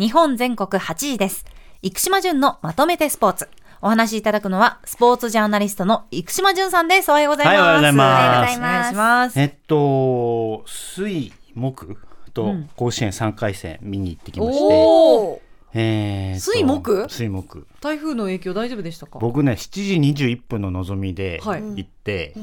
日本全国8時です。生島淳のまとめてスポーツ。お話しいただくのは、スポーツジャーナリストの生島淳さんです。おはようございます。はいおはようございますお願いします。えっと水木とうん甲子園3回戦見に行ってきまして、おーえーと水木？水木台風の影響大丈夫でしたか？僕ね7時21分の望みではい行って、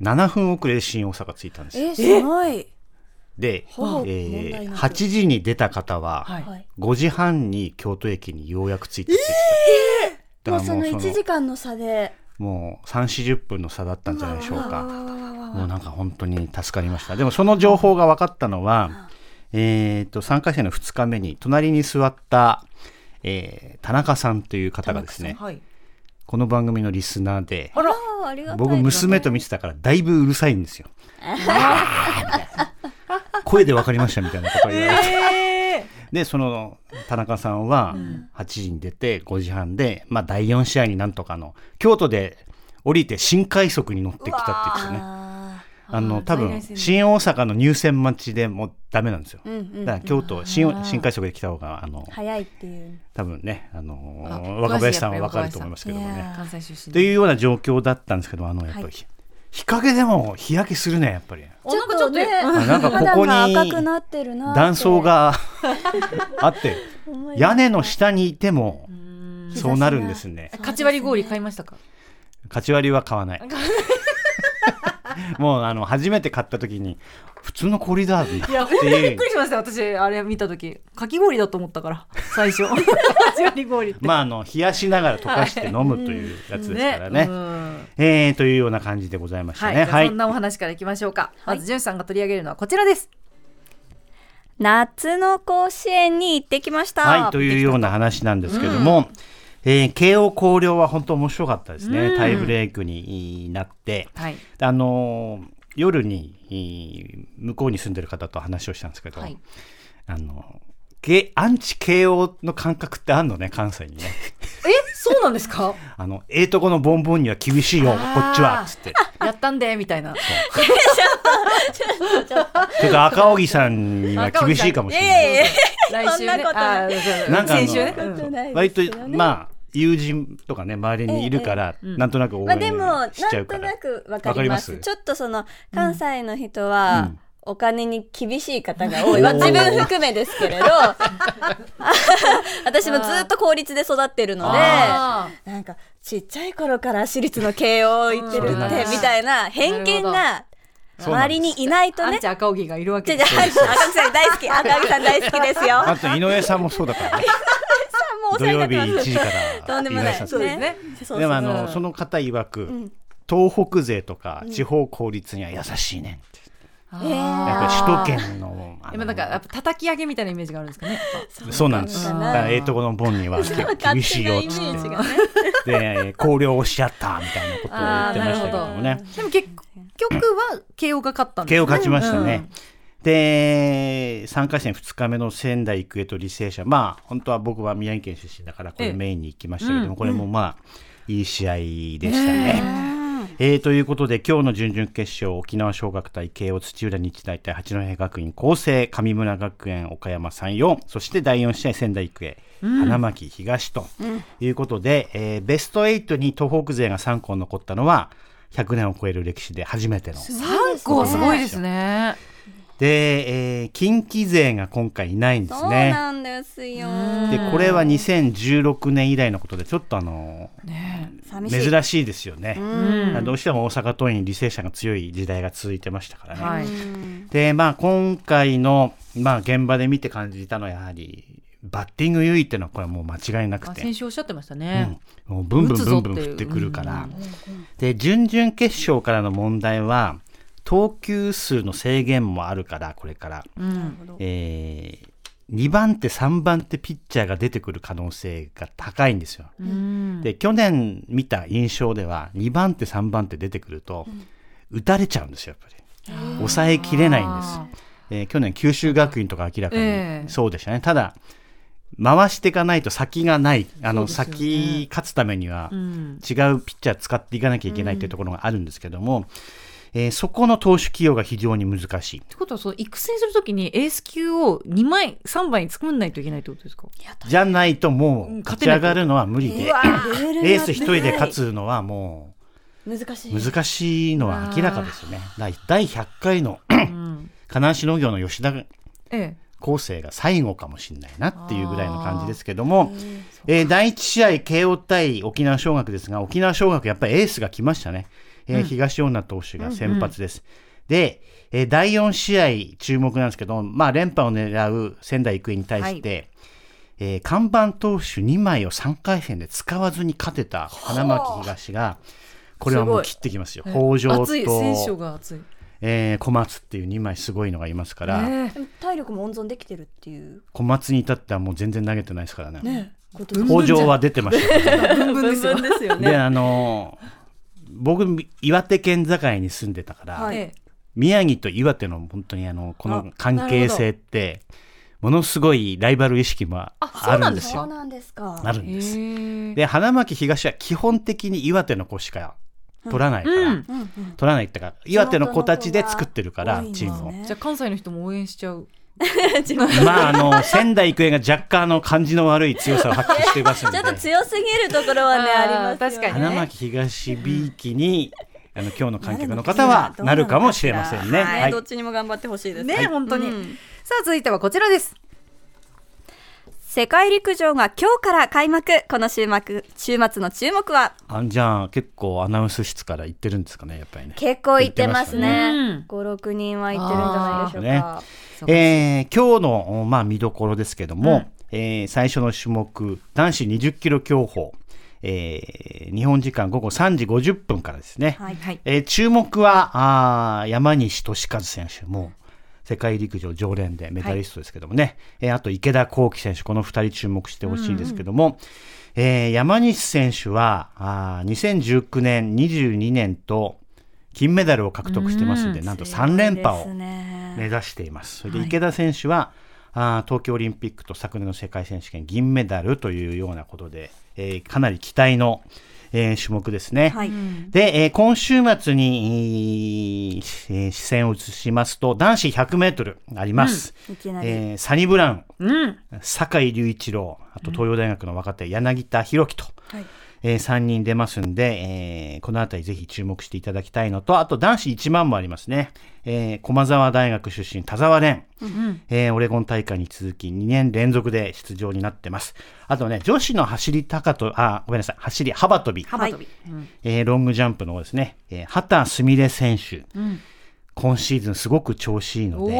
7分遅れで新大阪着いたんですよえすごい。で、えー題なく8時に出た方は、はい。はい。5時半に京都駅にようやく着いてきて、もうそのもう1時間の差で。もう3、40分の差だったんじゃないでしょうか。もうなんか本当に助かりました。でもその情報が分かったのは、えっと、3回戦の2日目に隣に座った、えー田中さんという方がですね、はい。この番組のリスナーで、僕娘と見てたからだいぶうるさいんですよ。声で分かりましたみたいなことを言われて。えで、その田中さんは8時に出て5時半で、まあ第4試合になんとかの、京都で降りて新快速に乗ってきたって言ってたね。ああの多分新大阪の入線待ちでもうダメなんですよ。ーうんうんだから京都新新快速で来た方があの早いっていう。多分ねあのあ若林さんはわかると思いますけどもね。というような状況だったんですけどあのやっぱり、はい日陰でも日焼けするねやっぱり。おなんかちょっとね、あなんかここに赤くなってるなって。断層が あって屋根の下にいてもうんそうなるんですね。かち割り氷買いましたか勝ち割りは買わない。もうあの初めて買った時に普通の氷だっていや、本当にびっくりしましたよ私、あれ見たとき。かき氷だと思ったから、最初。かち割り氷って。まああの冷やしながら溶かして飲むというやつですからね。うんえー、というような感じでございましたはい、ね。はいそん。なお話からいきましょうか。まず、じゅんさんが取り上げるのはこちらです。夏の甲子園に行ってきました。はい、というような話なんですけども、えー慶応広陵は本当面白かったですね。うんタイブレークになって、はい。あのー夜にえー向こうに住んでる方と話をしたんですけど、はいあのけアンチ慶応の感覚ってあんのね関西にねえ、そうなんですか？あのええとこのボンボンには厳しいよ。こっちは。っつって。やったんで、みたいな。ちょっと赤荻さんには厳しいかもしれない。いやいやいや来週ね。そんなんかね。割とまあ友人とかね周りにいるから、うん。なんとなく応まあでも援しちゃうから、なんとなくわかります？ちょっとその関西の人は、うんお金に厳しい方が多い。まあ自分含めですけれど、私もずっと公立で育ってるので、あなんかちっちゃい頃から私立の慶応行ってるうんってみたいな偏見が周りにいないーとね。アンチ赤荻がいるわけじゃじゃです。赤木さん大好き。赤木さん大好きですよ。あと井上さんもそうだから、ね、土曜日世話になってます。1時からとんでもない。ですね。でもあの、うんその方曰く、ん。東北勢とか地方公立には優しいねやっぱり首都圏の今なんかやっぱ叩き上げみたいなイメージがあるんですかね。そう。なんです。ええとこのボンには厳しいよって。で広陵をしちゃったみたいなことを言ってましたけどもねでも結局は慶応が勝ったんですね。慶応勝ちましたね、うんで3回戦2日目の仙台育英と履正社。まあ本当は僕は宮城県出身だからこれええ。メインに行きましたけども、うん。これもまあいい試合でしたね。えーということで今日の準々決勝沖縄尚学対慶応土浦日大対八戸学院光星神村学園岡山山陽そして第4試合仙台育英、花巻東ということで、えーベスト8に東北勢が3校残ったのは100年を超える歴史で初めての。三校すごいですね。で、えー近畿勢が今回いないんですそうね。なんですよ。でこれは2016年以来のことでちょっとあのね。珍しいですよね。うんどうしても大阪桐蔭履正社が強い時代が続いてましたからね。はい。でまあ今回の、まあ、現場で見て感じたのはやはりバッティング優位っていうのはこれはもう間違いなくあて、先週おっしゃってましたうねん。もうブンブンブンブン振ってくるから、うんで準々決勝からの問題は投球数の制限もあるからこれから、うん。え2番手3番手ピッチャーが出てくる可能性が高いんですよ。うん。で去年見た印象では2番手3番手出てくると、打たれちゃうんですよやっぱり抑えきれないんですあ、えー去年九州学院とか明らかええにそうでしたね、ただ回していかないと先がないあの、ね先勝つためにはうん。違うピッチャー使っていかなきゃいけないというところがあるんですけども、えーそこの投手起用が非常に難しい。ってことはその育成するときにエース級を2枚3枚作んないといけないってことですか？じゃないともううん勝ち上がるのは無理で、エース一人で勝つのはも難しい。う難しいのは明らかですよね。第第100回のうん。金足農業の吉田ええ。構成が最後かもしれないなっていうぐらいの感じですけども、えー第1試合慶応対沖縄尚学ですが沖縄尚学やっぱりエースが来ましたね、えー東恩納投手が先発です、で、えー第4試合注目なんですけど、まあ、連覇を狙う仙台育英に対して、えー看板投手2枚を3回戦で使わずに勝てた花巻東がこれはもう切ってきますよ。北条と、熱い選手が熱い。えー小松っていう2枚すごいのがいますから、体力も温存できてるっていう。小松に至ってはもう全然投げてないですからねね。北条は出てましたすよ。あの僕岩手県境に住んでたから、はいええ宮城と岩手の本当にあのこのあ関係性ってものすごいライバル意識もあるんですよ。そうなんですか？あるんです。で花巻東は基本的に岩手の子しか取らないから、うんうんうん。取らないってか岩手の子たちで作ってるからチームを。じゃあ関西の人も応援しちゃう まああの仙台育英が若干あの感じの悪い強さを発揮していますので。ちょっと強すぎるところはねあります。確かにね。花巻東 B 期にあの今日の観客の方はなるかもしれませんね。はい、はい。どっちにも頑張ってほしいです。ね。本当に。うん。さあ続いてはこちらです世界陸上が今日から開幕。この週末週末の注目は？あじゃあ結構アナウンス室から行ってるんですかねやっぱりね。結構行ってますねますね。五六人は行ってるんじゃないでしょうか。えー今日の、まあ、見どころですけども、えー最初の種目男子20キロ競歩、えー日本時間午後3時50分からですね、はいはいえー注目はあー山西利和選手も世界陸上常連でメダリストですけどもね、えーあと池田向希選手この2人注目してほしいんですけども、えー山西選手はあー2019年22年と金メダルを獲得してますんで、なんと3連覇を目指しています。それで池田選手は、あー東京オリンピックと昨年の世界選手権銀メダルというようなことで、えーかなり期待の、えー種目ですね。はい。で、えー今週末に、えー視線を移しますと男子100メートルあります。いきなり。えーサニブラウン、うん酒井隆一郎、あと東洋大学の若手、柳田博樹と、はい。え3人出ますんで、えーこのあたりぜひ注目していただきたいのと、あと男子1万もありますね。えー駒沢大学出身、田沢蓮、えーオレゴン大会に続き2年連続で出場になってます。あとね、女子の走り高と、あ、ごめんなさい、走り幅跳び、幅跳び、えーロングジャンプの方ですね、えー畑すみれ選手、ん。今シーズンすごく調子いいので、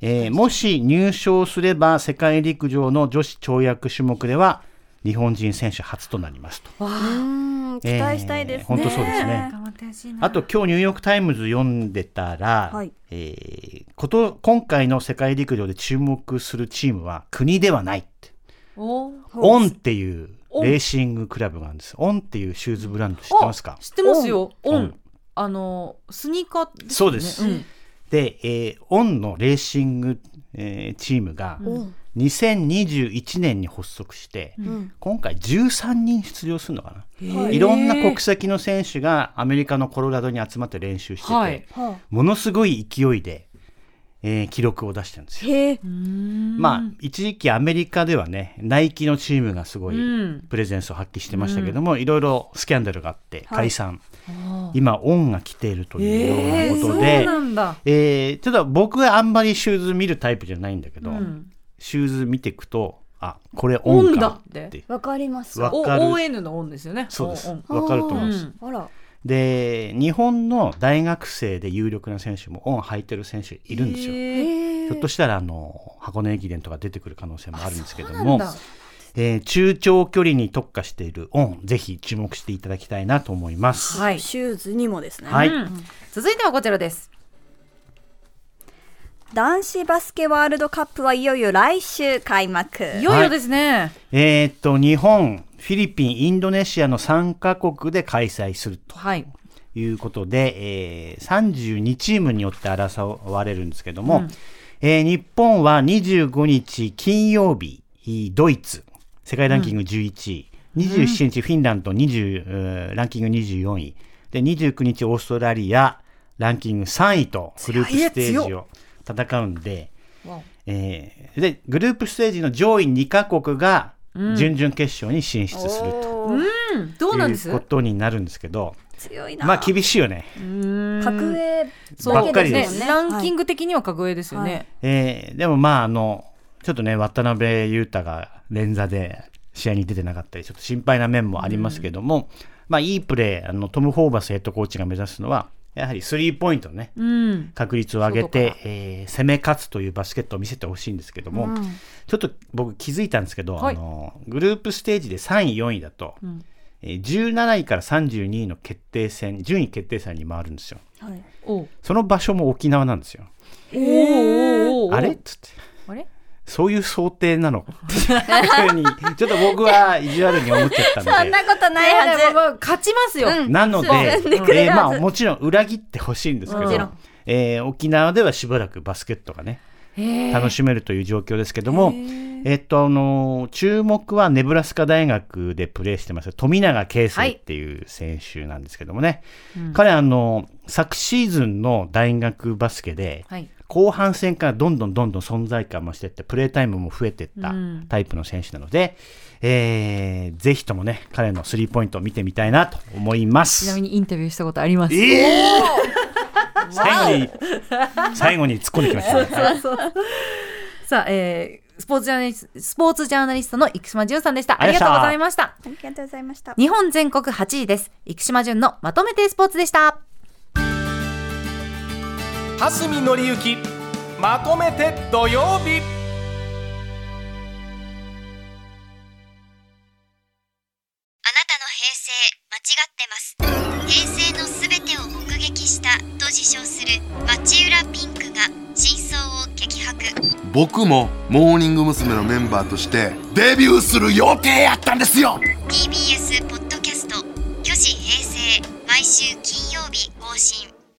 えーもし入賞すれば世界陸上の女子跳躍種目では日本人選手初となりますと。うん、期待したいですね。えー本当そうですね。頑張ってほしいな。あと今日ニューヨーク・タイムズ読んでたら、はい。えーこと今回の世界陸上で注目するチームは国ではないって。オンっていうレーシングクラブがあるんです。オンっていうシューズブランド知ってますか？知ってますよ。オン。あのスニーカーですよね。そうです。ん。で、えーオンのレーシング、えーチームがうん2021年に発足して、ん。今回13人出場するのかな、いろんな国籍の選手がアメリカのコロラドに集まって練習してて、はい。はものすごい勢いで、えー記録を出してるんですよ。まあ一時期アメリカではねナイキのチームがすごいうん。プレゼンスを発揮してましたけども、いろいろスキャンダルがあってはい。解散、あー。今オンが来ているというようなことで、なんだ。えーちょっと僕はあんまりシューズ見るタイプじゃないんだけど、うんシューズ見ていくとあこれオンだかって。わかります。わかる。ON のオンですよね。そうです。わかると思います、うん。あら。で日本の大学生で有力な選手もオン履いてる選手いるんですよ、ひょっとしたらあの箱根駅伝とか出てくる可能性もあるんですけども。そうなんだ、えー中長距離に特化しているオンぜひ注目していただきたいなと思います、はい。シューズにもですね。はい。うん。続いてはこちらです男子バスケワールドカップはいよいよ来週開幕。いよいよですね、えーっと日本フィリピンインドネシアの3カ国で開催するとはい。いうことで、えー32チームによって争われるんですけども、えー日本は25日金曜日ドイツ世界ランキング11位、27日フィンランド20、えーランキング24位。で29日オーストラリアランキング3位とグループステージを戦うんで、えーでグループステージの上位2カ国が準々決勝に進出するとうん、どうなんです？いうことになるんですけど、強いな。まあ厳しいよね。格上そうばっかりね。です。ランキング的には格上ですよね。えーでもまああのちょっとね渡辺裕太が連座で試合に出てなかったりちょっと心配な面もありますけども、まあいいプレーあのトム・ホーバスヘッドコーチが目指すのはやはりスリーポイントのねうん。確率を上げ外てか、えー攻め勝つというバスケットを見せてほしいんですけども、ちょっと僕気づいたんですけど、はい。あのグループステージで3位4位だと、ん。えー17位から32位の決定戦順位決定戦に回るんですよ。はい。その場所も沖縄なんですよ。あれ？っつって。あれ？そういう想定なの？っていうふうに。ちょっと僕は意地悪に思っちゃったそんのでなことないはまあ勝ちますよ。うん。なので、そうえーまはずあもちろん裏切ってほしいんですけどもちろん、えー沖縄ではしばらくバスケットがね楽しめるという状況ですけども、えっとあのー注目はネブラスカ大学でプレーしてます富永啓生っていう選手なんですけどもね、彼あの昨シーズンの大学バスケで、はい。後半戦からどんどんどんどん存在感増していってプレータイムも増えていったうんタイプの選手なので、えーぜひともね彼のスリーポイントを見てみたいなと思いまちすなみにインタビューしたことあります？えー 最後に最後に突っ込んできましたね、さあ、えー、スポーツジャーナリスト、スポーツジャーナリストの生島淳さんでした。ありがとうありがとうございました。ありがとうございました。日本全国8位です。生島淳のまとめてスポーツでした。蓮見紀之まとめて土曜日。あなたの平成間違ってます。平成のすべてを目撃したと自称する町浦ピンクが真相を激白。僕もモーニング娘。のメンバーとしてデビューする予定やったんですよ。TBS